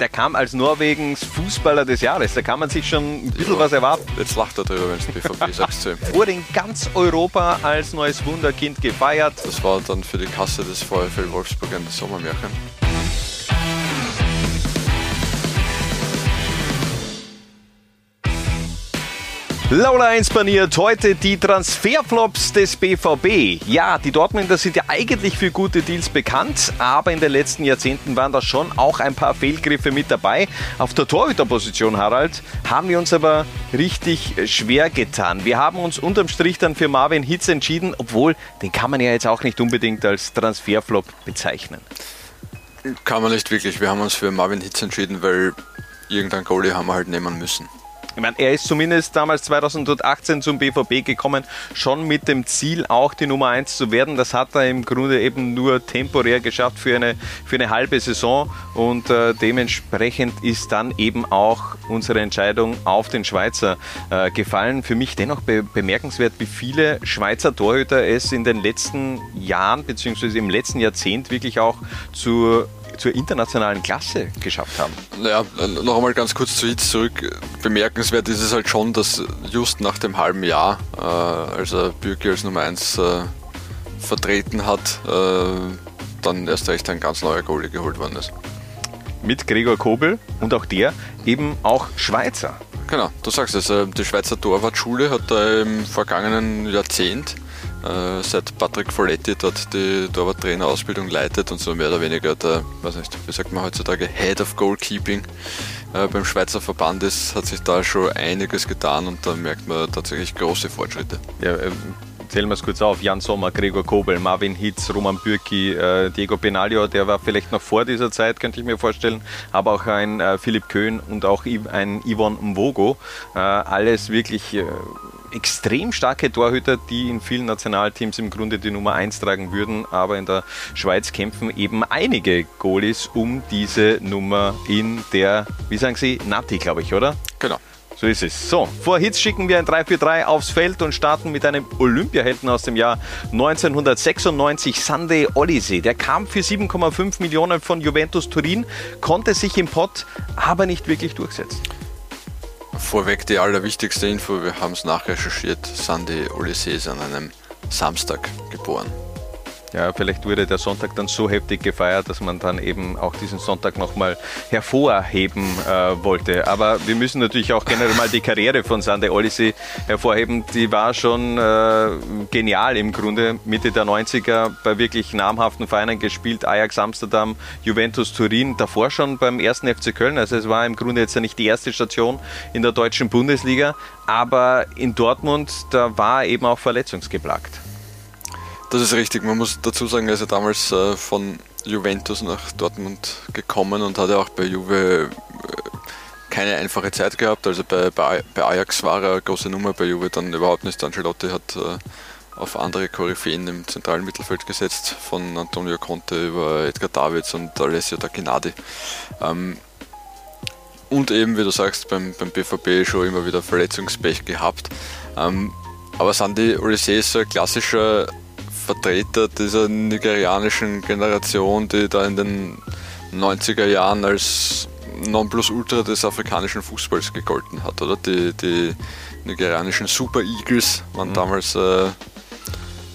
der kam als Norwegens Fußballer des Jahres. Da kann man sich schon ein bisschen ja, was erwarten. Jetzt lacht er drüber, wenn es BVB sagst zu ihm. Wurde in ganz Europa als neues Wunderkind gefeiert. Das war dann für die Kasse des VfL Wolfsburg ein Sommermärchen. Laula 1 paniert heute die Transferflops des BVB. Ja, die Dortmunder sind ja eigentlich für gute Deals bekannt, aber in den letzten Jahrzehnten waren da schon auch ein paar Fehlgriffe mit dabei. Auf der Torhüterposition, Harald, haben wir uns aber richtig schwer getan. Wir haben uns unterm Strich dann für Marvin Hitz entschieden, obwohl den kann man ja jetzt auch nicht unbedingt als Transferflop bezeichnen. Kann man nicht wirklich. Wir haben uns für Marvin Hitz entschieden, weil irgendein Goalie haben wir halt nehmen müssen. Ich meine, er ist zumindest damals 2018 zum BVB gekommen, schon mit dem Ziel auch die Nummer 1 zu werden. Das hat er im Grunde eben nur temporär geschafft für eine, für eine halbe Saison und äh, dementsprechend ist dann eben auch unsere Entscheidung auf den Schweizer äh, gefallen. Für mich dennoch be bemerkenswert, wie viele Schweizer Torhüter es in den letzten Jahren bzw. im letzten Jahrzehnt wirklich auch zur zur internationalen Klasse geschafft haben. Naja, noch einmal ganz kurz zu Hitz zurück. Bemerkenswert ist es halt schon, dass just nach dem halben Jahr, äh, als er Bürki als Nummer 1 äh, vertreten hat, äh, dann erst recht ein ganz neuer Goalie geholt worden ist. Mit Gregor Kobel und auch der eben auch Schweizer. Genau, du sagst es, äh, die Schweizer Torwartschule hat da im vergangenen Jahrzehnt äh, seit Patrick Folletti dort die Torwarttrainerausbildung leitet und so mehr oder weniger der, weiß nicht, wie sagt man heutzutage, Head of Goalkeeping äh, beim Schweizer Verband ist, hat sich da schon einiges getan und da merkt man tatsächlich große Fortschritte. Ja, äh, zählen wir es kurz auf. Jan Sommer, Gregor Kobel, Marvin Hitz, Roman Bürki, äh, Diego Benaglio, der war vielleicht noch vor dieser Zeit, könnte ich mir vorstellen, aber auch ein äh, Philipp Köhn und auch ein Yvonne Mvogo. Äh, alles wirklich äh, extrem starke Torhüter, die in vielen Nationalteams im Grunde die Nummer 1 tragen würden, aber in der Schweiz kämpfen eben einige Goalies um diese Nummer in der, wie sagen Sie, Nati, glaube ich, oder? Genau. So ist es. So, vor Hits schicken wir ein 3-4-3 aufs Feld und starten mit einem Olympiahelden aus dem Jahr 1996, Sunday Oliseh. Der kam für 7,5 Millionen von Juventus Turin, konnte sich im Pott aber nicht wirklich durchsetzen. Vorweg die allerwichtigste Info, wir haben es nachrecherchiert. Sandy ist an einem Samstag geboren. Ja, vielleicht wurde der Sonntag dann so heftig gefeiert, dass man dann eben auch diesen Sonntag nochmal hervorheben äh, wollte. Aber wir müssen natürlich auch generell mal die Karriere von Sande Olisey hervorheben. Die war schon äh, genial im Grunde. Mitte der 90er bei wirklich namhaften Vereinen gespielt. Ajax Amsterdam, Juventus Turin, davor schon beim ersten FC Köln. Also es war im Grunde jetzt ja nicht die erste Station in der deutschen Bundesliga. Aber in Dortmund, da war eben auch verletzungsgeplagt. Das ist richtig. Man muss dazu sagen, er ist ja damals äh, von Juventus nach Dortmund gekommen und hat ja auch bei Juve äh, keine einfache Zeit gehabt. Also bei, bei, bei, Ajax war er eine große Nummer, bei Juve dann überhaupt nicht. Ancelotti hat äh, auf andere Koryphäen im zentralen Mittelfeld gesetzt, von Antonio Conte über Edgar Davids und Alessio Tacchinadi. Ähm, und eben, wie du sagst, beim, beim BVB schon immer wieder Verletzungspech gehabt. Ähm, aber Sandy Olysee ist so ein klassischer Vertreter dieser nigerianischen Generation, die da in den 90er Jahren als Nonplusultra des afrikanischen Fußballs gegolten hat, oder? Die, die nigerianischen Super Eagles waren mhm. damals äh,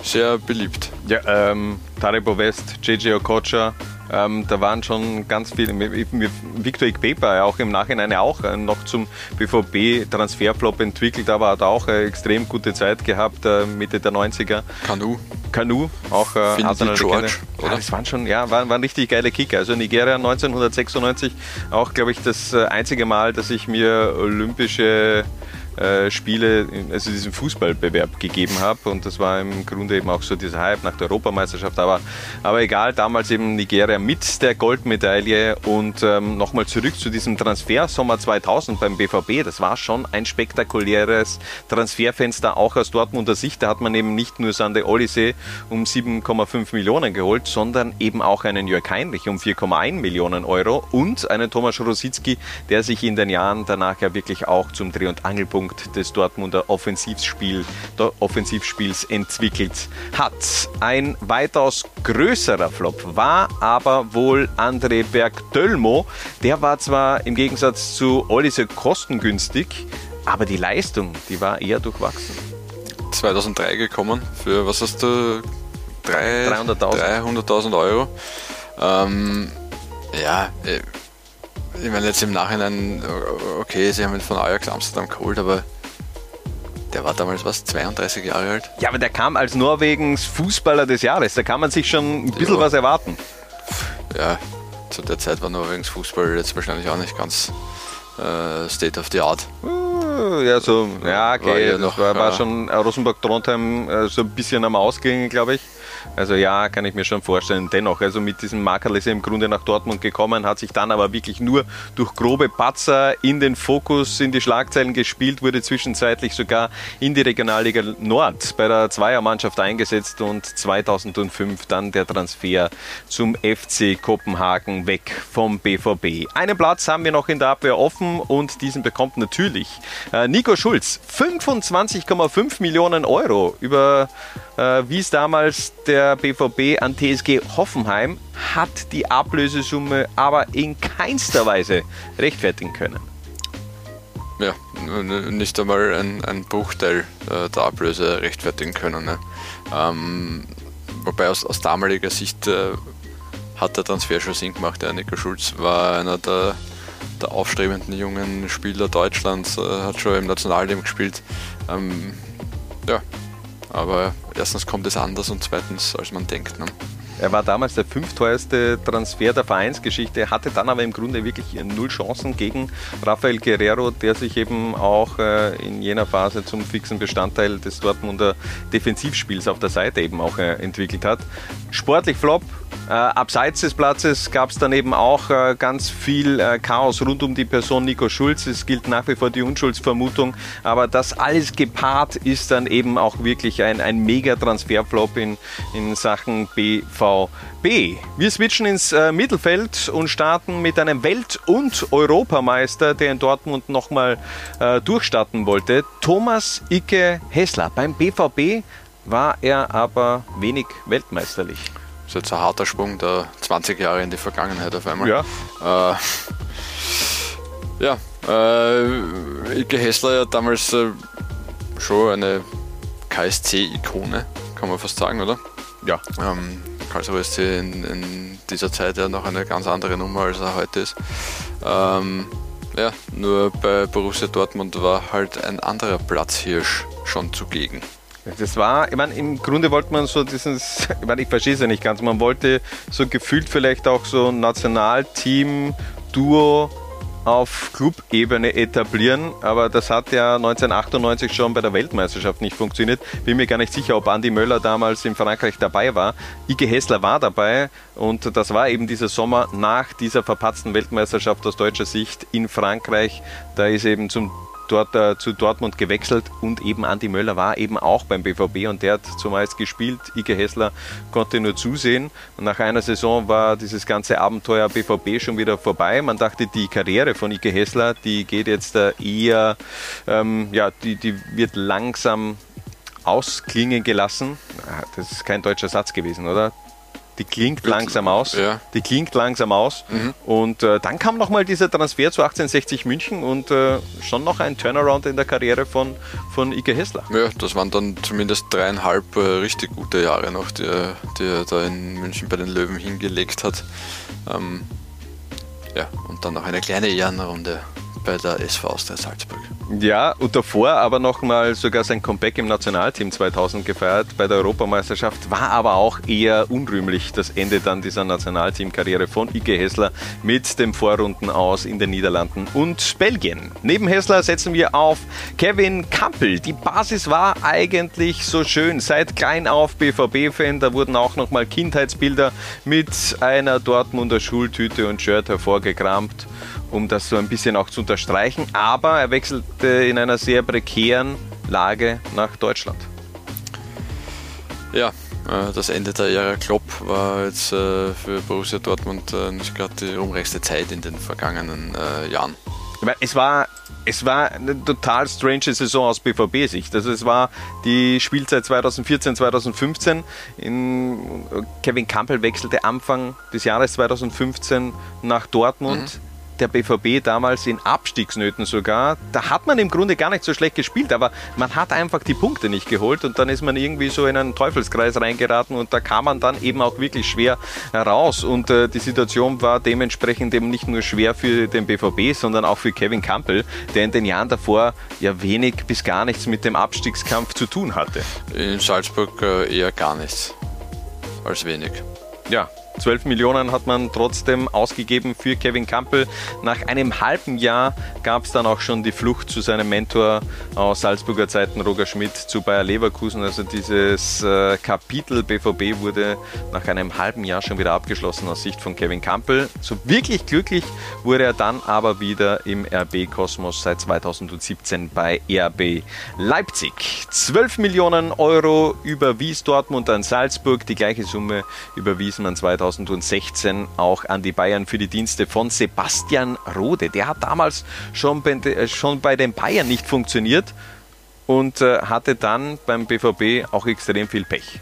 sehr beliebt. Ja, ähm, Taribo West, JJ Okocha, ähm, da waren schon ganz viele, Victor Ikpepa auch im Nachhinein auch äh, noch zum BVB-Transferflop entwickelt, aber hat auch eine extrem gute Zeit gehabt, äh, Mitte der 90er. Kanu. Kanu, auch äh, George, ja, das waren schon, ja, waren, waren richtig geile Kicker. Also Nigeria 1996 auch, glaube ich, das äh, einzige Mal, dass ich mir olympische äh, Spiele, also diesen Fußballbewerb gegeben habe. Und das war im Grunde eben auch so dieser Hype nach der Europameisterschaft. Aber, aber egal, damals eben Nigeria mit der Goldmedaille. Und ähm, nochmal zurück zu diesem Transfer Sommer 2000 beim BVB. Das war schon ein spektakuläres Transferfenster, auch aus Dortmunder Sicht. Da hat man eben nicht nur Sande Olise um 7,5 Millionen geholt, sondern eben auch einen Jörg Heinrich um 4,1 Millionen Euro und einen Thomas Rositzky, der sich in den Jahren danach ja wirklich auch zum Dreh- und Angelpunkt Mittelpunkt des Dortmunder Offensivspiel, Offensivspiels entwickelt hat. Ein weitaus größerer Flop war aber wohl André Berg-Dölmo. Der war zwar im Gegensatz zu Olise kostengünstig, aber die Leistung, die war eher durchwachsen. 2003 gekommen für, was hast du, 300.000 300 Euro. Ähm, ja, äh, ich meine jetzt im Nachhinein, okay, sie haben ihn von Ajax Amsterdam geholt, aber der war damals was, 32 Jahre alt? Ja, aber der kam als Norwegens Fußballer des Jahres. Da kann man sich schon ein bisschen ja. was erwarten. Ja, zu der Zeit war Norwegens Fußball jetzt wahrscheinlich auch nicht ganz äh, State of the Art. Uh, ja, so, ja, okay, war, noch, war, war ja. schon Rosenborg-Trondheim äh, so ein bisschen am Ausgehen, glaube ich. Also ja, kann ich mir schon vorstellen. Dennoch, also mit diesem Makerl ist er im Grunde nach Dortmund gekommen, hat sich dann aber wirklich nur durch grobe Patzer in den Fokus, in die Schlagzeilen gespielt, wurde zwischenzeitlich sogar in die Regionalliga Nord bei der Zweiermannschaft eingesetzt und 2005 dann der Transfer zum FC Kopenhagen weg vom BVB. Einen Platz haben wir noch in der Abwehr offen und diesen bekommt natürlich äh, Nico Schulz. 25,5 Millionen Euro über äh, wie es damals der BVB an TSG Hoffenheim hat die Ablösesumme aber in keinster Weise rechtfertigen können. Ja, nicht einmal ein, ein Bruchteil äh, der Ablöse rechtfertigen können. Ne? Ähm, wobei aus, aus damaliger Sicht äh, hat der Transfer schon Sinn gemacht. Der Nico Schulz war einer der, der aufstrebenden jungen Spieler Deutschlands, äh, hat schon im Nationalteam gespielt. Ähm, ja, aber erstens kommt es anders und zweitens, als man denkt. Ne? Er war damals der fünfteuerste Transfer der Vereinsgeschichte, hatte dann aber im Grunde wirklich null Chancen gegen Rafael Guerrero, der sich eben auch äh, in jener Phase zum fixen Bestandteil des Dortmunder Defensivspiels auf der Seite eben auch äh, entwickelt hat. Sportlich Flop, äh, abseits des Platzes gab es dann eben auch äh, ganz viel äh, Chaos rund um die Person Nico Schulz. Es gilt nach wie vor die Unschuldsvermutung, aber das alles gepaart ist dann eben auch wirklich ein, ein Mega-Transferflop in, in Sachen BVB. Wir switchen ins äh, Mittelfeld und starten mit einem Welt- und Europameister, der in Dortmund nochmal äh, durchstarten wollte. Thomas Icke Hessler. Beim BVB war er aber wenig weltmeisterlich. Das ist jetzt ein harter Sprung, da 20 Jahre in die Vergangenheit auf einmal. Ja. Äh, ja, äh, Ike Hessler ja damals äh, schon eine KSC-Ikone, kann man fast sagen, oder? Ja. Ähm, Karlsruhe ist in, in, dieser Zeit ja noch eine ganz andere Nummer, als er heute ist. Ähm, ja, nur bei Borussia Dortmund war halt ein anderer Platzhirsch schon zugegen. Das war, ich meine, im Grunde wollte man so dieses, ich meine, ich verstehe es ja nicht ganz, man wollte so gefühlt vielleicht auch so ein Nationalteam-Duo auf Clubebene etablieren, aber das hat ja 1998 schon bei der Weltmeisterschaft nicht funktioniert. Bin mir gar nicht sicher, ob Andy Möller damals in Frankreich dabei war. Ike Hessler war dabei und das war eben dieser Sommer nach dieser verpatzten Weltmeisterschaft aus deutscher Sicht in Frankreich. Da ist eben zum dort äh, zu Dortmund gewechselt und eben Andi Möller war eben auch beim BVB und der hat zumeist gespielt. Ike Hessler konnte nur zusehen und nach einer Saison war dieses ganze Abenteuer BVB schon wieder vorbei. Man dachte, die Karriere von Ike Hessler, die geht jetzt äh, eher, ähm, ja, die, die wird langsam ausklingen gelassen. Ah, das ist kein deutscher Satz gewesen, oder? Die klingt langsam aus. Ja. Die klingt langsam aus. Mhm. Und äh, dann kam nochmal dieser Transfer zu 1860 München und äh, schon noch ein Turnaround in der Karriere von, von Ike Hessler. Ja, das waren dann zumindest dreieinhalb äh, richtig gute Jahre noch, die, die, er da in München bei den Löwen hingelegt hat. Ähm, ja, und dann noch eine kleine Ehrenrunde bei der SV Austria Salzburg. Ja, und davor aber nochmal sogar sein Comeback im Nationalteam 2000 gefeiert bei der Europameisterschaft, war aber auch eher unrühmlich das Ende dann dieser Nationalteamkarriere von Ike Hessler mit dem Vorrunden aus in den Niederlanden und Belgien. Neben Hessler setzen wir auf Kevin Kampel. Die Basis war eigentlich so schön. Seit klein auf BVB-Fan, da wurden auch nochmal Kindheitsbilder mit einer Dortmunder Schultüte und Shirt hervorgekramt um das so ein bisschen auch zu unterstreichen. Aber er wechselte in einer sehr prekären Lage nach Deutschland. Ja, äh, das Ende der Ära Klopp war jetzt äh, für Borussia Dortmund äh, nicht gerade die ruhmreichste Zeit in den vergangenen Jahren. Es war, es war eine total strange Saison aus BVB-Sicht. Also es war die Spielzeit 2014, 2015. In, Kevin Campbell wechselte Anfang des Jahres 2015 nach Dortmund. Mhm der BVB damals in Abstiegsnöten sogar. Da hat man im Grunde gar nicht so schlecht gespielt, aber man hat einfach die Punkte nicht geholt und dann ist man irgendwie so in einen Teufelskreis reingeraten und da kam man dann eben auch wirklich schwer raus. Und äh, die Situation war dementsprechend eben nicht nur schwer für den BVB, sondern auch für Kevin Campbell, der in den Jahren davor ja wenig bis gar nichts mit dem Abstiegskampf zu tun hatte. In Salzburg äh, eher gar nichts als wenig. Ja, 12 Millionen hat man trotzdem ausgegeben für Kevin Campbell. Nach einem halben Jahr gab es dann auch schon die Flucht zu seinem Mentor aus Salzburger Zeiten, Roger Schmidt, zu Bayer Leverkusen. Also dieses äh, Kapitel BVB wurde nach einem halben Jahr schon wieder abgeschlossen aus Sicht von Kevin Campbell. So wirklich glücklich wurde er dann aber wieder im RB-Kosmos seit 2017 bei RB Leipzig. 12 Millionen Euro überwies Dortmund an Salzburg. Die gleiche Summe überwies man 2017 2016 auch an die Bayern für die Dienste von Sebastian Rode. Der hat damals schon bei, äh, schon bei den Bayern nicht funktioniert und äh, hatte dann beim BVB auch extrem viel Pech.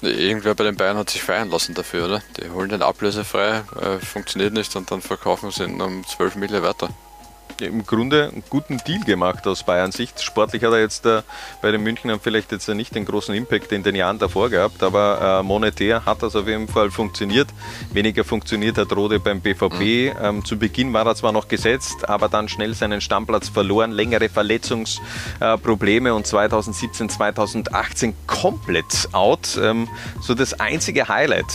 Irgendwer bei den Bayern hat sich feiern lassen dafür, oder? Die holen den ablösefrei, äh, funktioniert nicht und dann verkaufen sie ihn um 12 Mille weiter im Grunde einen guten Deal gemacht aus Bayern Sicht. Sportlich hat er jetzt äh, bei den Münchnern vielleicht jetzt nicht den großen Impact in den Jahren davor gehabt, aber äh, monetär hat das auf jeden Fall funktioniert. Weniger funktioniert hat Rode beim BVB. Mhm. Ähm, zu Beginn war er zwar noch gesetzt, aber dann schnell seinen Stammplatz verloren, längere Verletzungsprobleme äh, und 2017, 2018 komplett out. Ähm, so das einzige Highlight,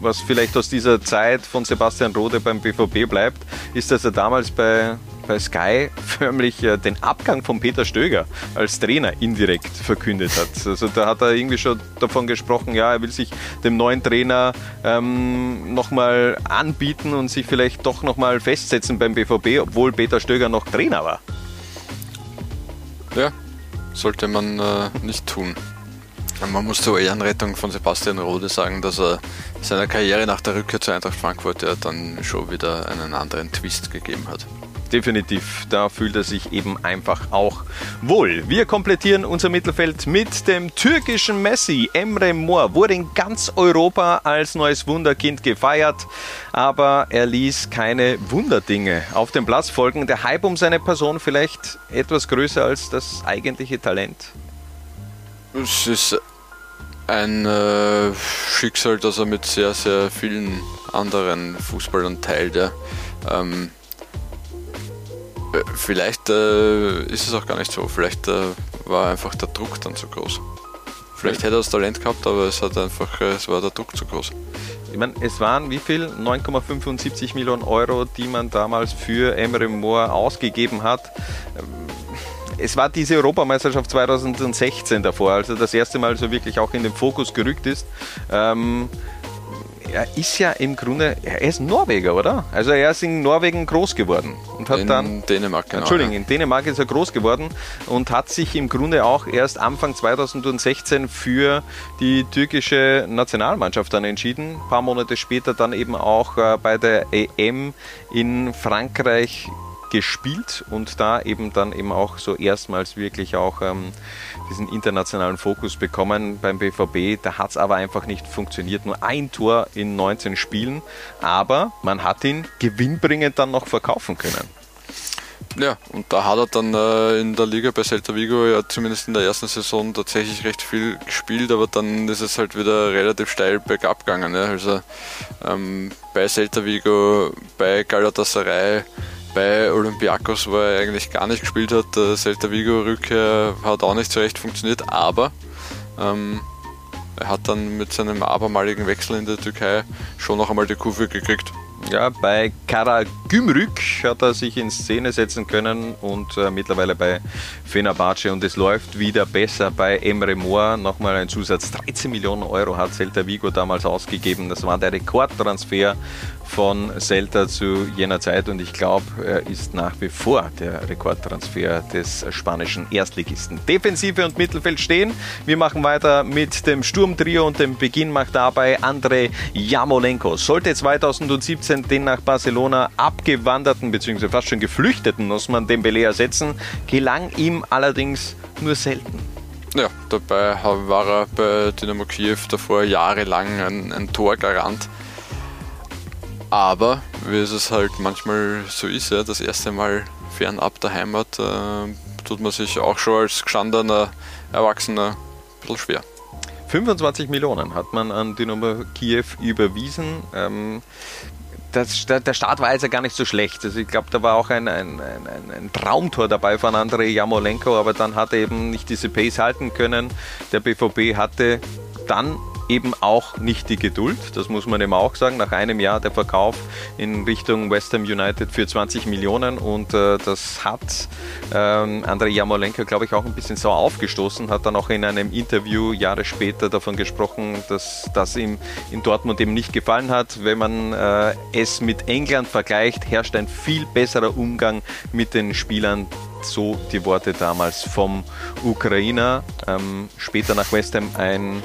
was vielleicht aus dieser Zeit von Sebastian Rode beim BVB bleibt, ist, dass er damals bei bei Sky förmlich äh, den Abgang von Peter Stöger als Trainer indirekt verkündet hat. Also da hat er irgendwie schon davon gesprochen, ja, er will sich dem neuen Trainer ähm, nochmal anbieten und sich vielleicht doch nochmal festsetzen beim BVB, obwohl Peter Stöger noch Trainer war. Ja, sollte man äh, nicht tun. Man muss zur Ehrenrettung von Sebastian Rode sagen, dass er seiner Karriere nach der Rückkehr zu Eintracht Frankfurt ja dann schon wieder einen anderen Twist gegeben hat definitiv. Da fühlt er sich eben einfach auch wohl. Wir komplettieren unser Mittelfeld mit dem türkischen Messi. Emre Mor wurde in ganz Europa als neues Wunderkind gefeiert, aber er ließ keine Wunderdinge auf dem Platz folgen. Der Hype um seine Person vielleicht etwas größer als das eigentliche Talent. Es ist ein äh, Schicksal, das er mit sehr, sehr vielen anderen Fußballern teilt. Ja. Ähm, äh, vielleicht äh, ist es auch gar nicht so. Vielleicht äh, war einfach der Druck dann zu groß. Vielleicht hätte er das Talent gehabt, aber es hat einfach, äh, es war der Druck zu groß. Ich meine, es waren wie viel? 9,75 Millionen Euro, die man damals für Emre Moore ausgegeben hat. Ähm, es war diese Europameisterschaft 2016 davor, also das erste Mal so wirklich auch in den Fokus gerückt ist. Ähm, er ist ja im Grunde, er ist Norweger, oder? Also er ist in Norwegen groß geworden und hat in dann Dänemark, genau. Entschuldigung, in Dänemark ist er groß geworden und hat sich im Grunde auch erst Anfang 2016 für die türkische Nationalmannschaft dann entschieden. Ein paar Monate später dann eben auch äh, bei der EM in Frankreich gespielt und da eben dann eben auch so erstmals wirklich auch ähm, diesen internationalen Fokus bekommen beim BVB. Da hat es aber einfach nicht funktioniert. Nur ein Tor in 19 Spielen, aber man hat ihn gewinnbringend dann noch verkaufen können. Ja, und da hat er dann äh, in der Liga bei Celta Vigo ja zumindest in der ersten Saison tatsächlich recht viel gespielt, aber dann ist es halt wieder relativ steil bergab gegangen. Ja. Also ähm, bei Celta Vigo, bei Galatasaray, bei Olympiakos, wo er eigentlich gar nicht gespielt hat. Der Celta Vigo-Rückkehr hat auch nicht so recht funktioniert, aber ähm, er hat dann mit seinem abermaligen Wechsel in der Türkei schon noch einmal die Kurve gekriegt. Ja, bei Karagümrük hat er sich in Szene setzen können und äh, mittlerweile bei Fenerbahce und es läuft wieder besser bei Emre Mor. Nochmal ein Zusatz, 13 Millionen Euro hat Celta Vigo damals ausgegeben. Das war der Rekordtransfer von Celta zu jener Zeit und ich glaube, er ist nach wie vor der Rekordtransfer des spanischen Erstligisten. Defensive und Mittelfeld stehen. Wir machen weiter mit dem Sturmtrio und dem Beginn macht dabei Andrei Jamolenko. Sollte 2017 2018 den nach Barcelona abgewanderten bzw. fast schon geflüchteten Osman Dembele ersetzen, gelang ihm allerdings nur selten. Ja, dabei war er bei Dynamo Kiew davor jahrelang ein, ein Torgarant. Aber, wie es halt manchmal so ist, ja, das erste Mal fernab der Heimat äh, tut man sich auch schon als gestandener Erwachsener ein bisschen schwer. 25 Millionen hat man an Dynamo Kiew überwiesen. Ähm, das, der Start war also gar nicht so schlecht. Also ich glaube, da war auch ein, ein, ein, ein, Traumtor dabei von Andrei Jamolenko, aber dann hat er eben nicht diese Pace halten können. Der BVB hatte dann eben auch nicht die Geduld, das muss man eben auch sagen. Nach einem Jahr der Verkauf in Richtung West Ham United für 20 Millionen und äh, das hat ähm, Andrei Jamolenko, glaube ich, auch ein bisschen sauer aufgestoßen, hat dann auch in einem Interview Jahre später davon gesprochen, dass das ihm in Dortmund eben nicht gefallen hat. Wenn man äh, es mit England vergleicht, herrscht ein viel besserer Umgang mit den Spielern so die Worte damals vom Ukrainer. Ähm, später nach West Ham ein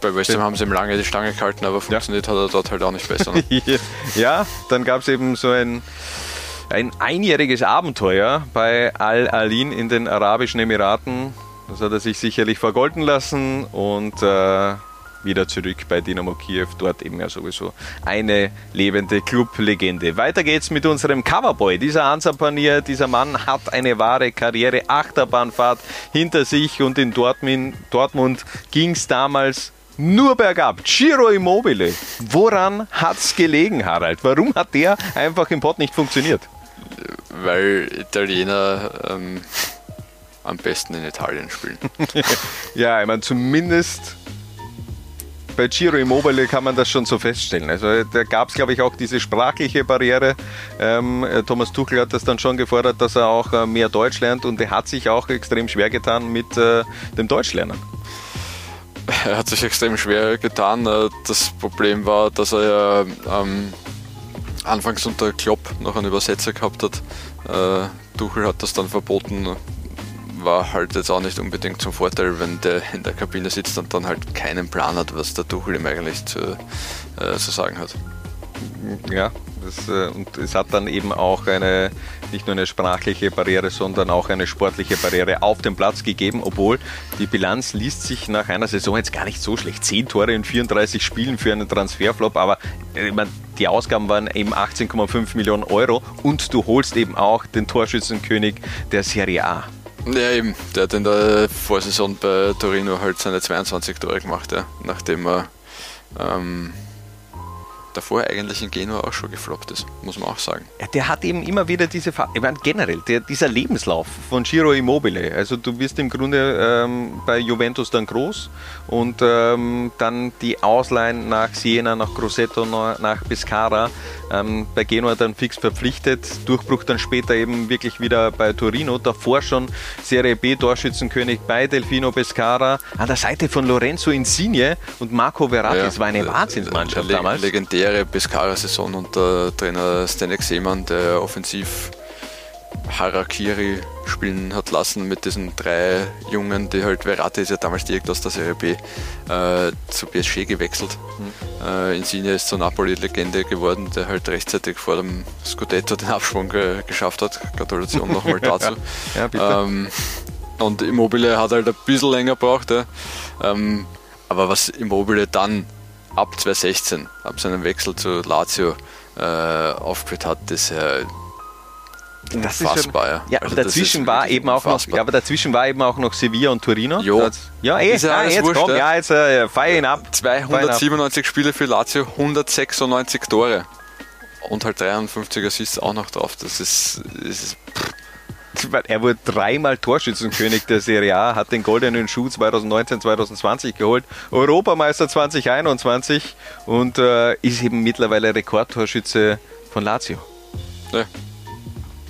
bei West Ham haben sie ihm lange die Stange gehalten, aber funktioniert ja. hat er dort halt auch nicht besser. Ne? ja, dann gab es eben so ein, ein einjähriges Abenteuer bei Al-Alin in den Arabischen Emiraten. Das hat er sich sicherlich vergolden lassen und äh, wieder zurück bei Dynamo Kiew, dort eben ja sowieso eine lebende Clublegende. Weiter geht's mit unserem Coverboy. Dieser Ansapanier, dieser Mann hat eine wahre Karriere, Achterbahnfahrt hinter sich und in Dortmund, Dortmund ging es damals nur bergab. Giro Immobile. Woran hat es gelegen, Harald? Warum hat der einfach im Pod nicht funktioniert? Weil Italiener ähm, am besten in Italien spielen. ja, ich meine, zumindest bei Giro Immobile kann man das schon so feststellen. Also da gab es, glaube ich, auch diese sprachliche Barriere. Ähm, Thomas Tuchel hat das dann schon gefordert, dass er auch äh, mehr Deutsch lernt und er hat sich auch extrem schwer getan mit äh, dem Deutschlernen er hat sich extrem schwer getan. Äh, das Problem war, dass er ja ähm, anfangs unter Klopp noch einen Übersetzer gehabt hat. Äh, Tuchel hat das dann verboten. War halt jetzt auch nicht unbedingt zum Vorteil, wenn der in der Kabine sitzt und dann halt keinen Plan hat, was der Tuchel ihm eigentlich zu, äh, zu sagen hat. Ja, das, äh, und es hat dann eben auch eine, nicht nur eine sprachliche Barriere, sondern auch eine sportliche Barriere auf dem Platz gegeben, obwohl die Bilanz liest sich nach einer Saison jetzt gar nicht so schlecht. Zehn Tore in 34 Spielen für einen Transferflop, aber äh, meine, die Ausgaben waren eben 18,5 Millionen Euro und du holst eben auch den Torschützenkönig der Serie A. Ja, eben. Der hat in der Vorsaison bei Torino halt seine 22 Tore gemacht, ja, nachdem er ähm, davor eigentlich in Genua auch schon gefloppt ist, muss man auch sagen. Der hat eben immer wieder diese, ich meine, generell, der, dieser Lebenslauf von Giro Immobile. Also du wirst im Grunde ähm, bei Juventus dann groß und ähm, dann die Ausleihen nach Siena, nach Grosseto, nach Pescara, ähm, bei Genua dann fix verpflichtet, Durchbruch dann später eben wirklich wieder bei Torino, davor schon Serie B Torschützenkönig bei Delfino Pescara, an der Seite von Lorenzo Insigne und Marco Verratti, ja, das war eine Wahnsinnsmannschaft damals. Legendär legendäre Pescara-Saison unter Trainer Stanek Seemann, der offensiv Harakiri spielen hat lassen mit diesen drei Jungen, die halt, Verratti ist ja damals direkt aus der Serie B äh, zu PSG gewechselt. Mhm. Äh, Insigne ist zur Napoli-Legende geworden, der halt rechtzeitig vor dem Scudetto den Abschwung ge geschafft hat. Gratulation nochmal dazu. ja, ja, ähm, und Immobile hat halt ein bisschen länger gebraucht. Ja. Ähm, aber was Immobile dann ab 2016, ab seinem Wechsel zu Lazio äh, aufgeführt hat, das äh, das unfassbar, schon, ja. ja also dazwischen war eben auch noch, ja, aber dazwischen war eben auch noch Sevilla und Torino. Jo. Das, ja, eh, ja, jetzt wurscht, komm, ja, jetzt äh, feier ihn ab. 297 Spiele für Lazio, 196 Tore und halt 53 Assists auch noch drauf. Das ist, das ist er wurde dreimal Torschützenkönig der Serie A, hat den goldenen Schuh 2019, 2020 geholt, Europameister 2021 und äh, ist eben mittlerweile Rekordtorschütze von Lazio. Ja.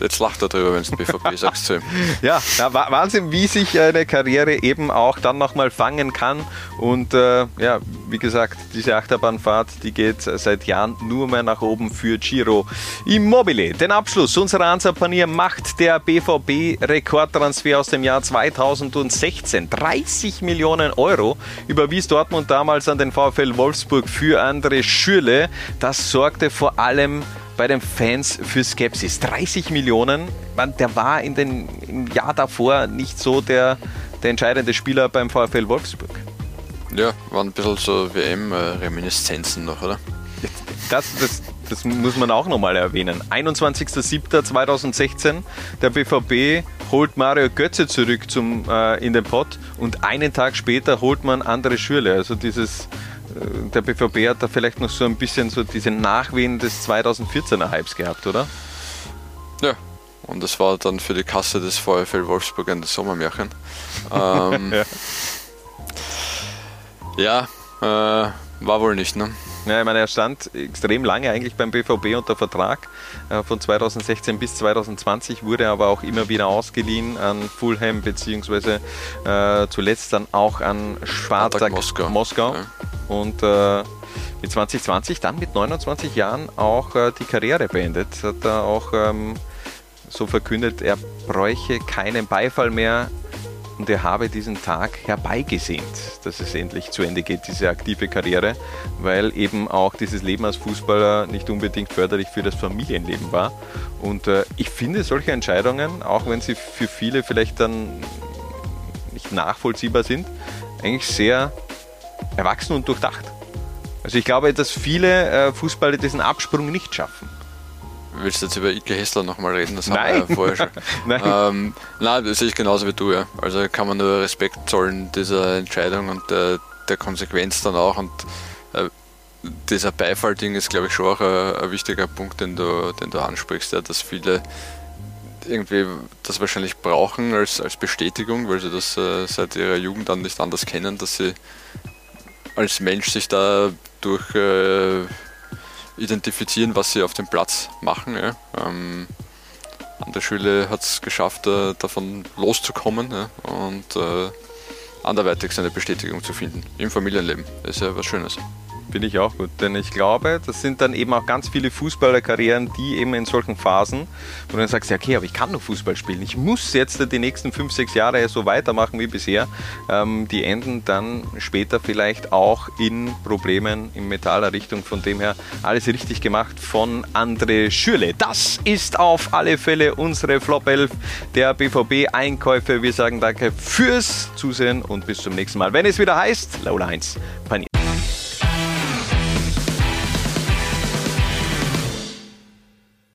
Jetzt lacht er drüber, wenn es BVB sagst zu ihm. Ja, ja, Wahnsinn, wie sich eine Karriere eben auch dann nochmal fangen kann. Und äh, ja, wie gesagt, diese Achterbahnfahrt, die geht seit Jahren nur mehr nach oben für Giro Immobile. Den Abschluss unserer Ansapanier macht der BVB-Rekordtransfer aus dem Jahr 2016. 30 Millionen Euro überwies Dortmund damals an den VfL Wolfsburg für André Schürle. Das sorgte vor allem bei den Fans für Skepsis. 30 Millionen, man, der war in den, im Jahr davor nicht so der, der entscheidende Spieler beim VfL Wolfsburg. Ja, waren ein bisschen so WM-Reminiszenzen noch, oder? Das, das, das muss man auch nochmal erwähnen. 21.07.2016, der BVB holt Mario Götze zurück zum, äh, in den Pott und einen Tag später holt man andere Schürle. Also dieses der BVB hat da vielleicht noch so ein bisschen so diese Nachwehen des 2014er Hypes gehabt, oder? Ja, und das war dann für die Kasse des VfL Wolfsburg ein Sommermärchen. ähm, ja, ja äh, war wohl nicht, ne? Ja, ich meine, er stand extrem lange eigentlich beim BVB unter Vertrag. Äh, von 2016 bis 2020 wurde aber auch immer wieder ausgeliehen an Fulham beziehungsweise äh, zuletzt dann auch an Spartak Moskau. Moskau. Ja. Und äh, mit 2020 dann mit 29 Jahren auch äh, die Karriere beendet. Hat er auch ähm, so verkündet, er bräuche keinen Beifall mehr und er habe diesen Tag herbeigesehnt, dass es endlich zu Ende geht, diese aktive Karriere, weil eben auch dieses Leben als Fußballer nicht unbedingt förderlich für das Familienleben war. Und äh, ich finde solche Entscheidungen, auch wenn sie für viele vielleicht dann nicht nachvollziehbar sind, eigentlich sehr erwachsen und durchdacht. Also ich glaube, dass viele äh, Fußballer diesen Absprung nicht schaffen. Willst du jetzt über Ike Hessler nochmal reden? Das nein. haben wir ja vorher schon. nein. Ähm, nein, das sehe ich genauso wie du, ja. Also kann man nur Respekt zollen dieser Entscheidung und der, der Konsequenz dann auch. Und äh, dieser Beifall-Ding ist, glaube ich, schon auch ein, ein, wichtiger Punkt, den du, den du ansprichst, ja, dass viele irgendwie das wahrscheinlich brauchen als, als Bestätigung, weil sie das äh, seit ihrer Jugend an nicht anders kennen, dass sie als Mensch sich da durch äh, identifizieren, was sie auf dem Platz machen. Ja. Ähm, an der Schule hat es geschafft, äh, davon loszukommen ja, und äh, anderweitig seine Bestätigung zu finden im Familienleben. Das ist ja was Schönes. Finde ich auch gut, denn ich glaube, das sind dann eben auch ganz viele Fußballerkarrieren, die eben in solchen Phasen, wo du dann sagst, ja okay, aber ich kann noch Fußball spielen, ich muss jetzt die nächsten fünf, sechs Jahre so weitermachen wie bisher, ähm, die enden dann später vielleicht auch in Problemen in metaller Richtung. Von dem her alles richtig gemacht von André Schürle. Das ist auf alle Fälle unsere Flop 11 der BVB-Einkäufe. Wir sagen danke fürs Zusehen und bis zum nächsten Mal, wenn es wieder heißt, Laula 1 Panier.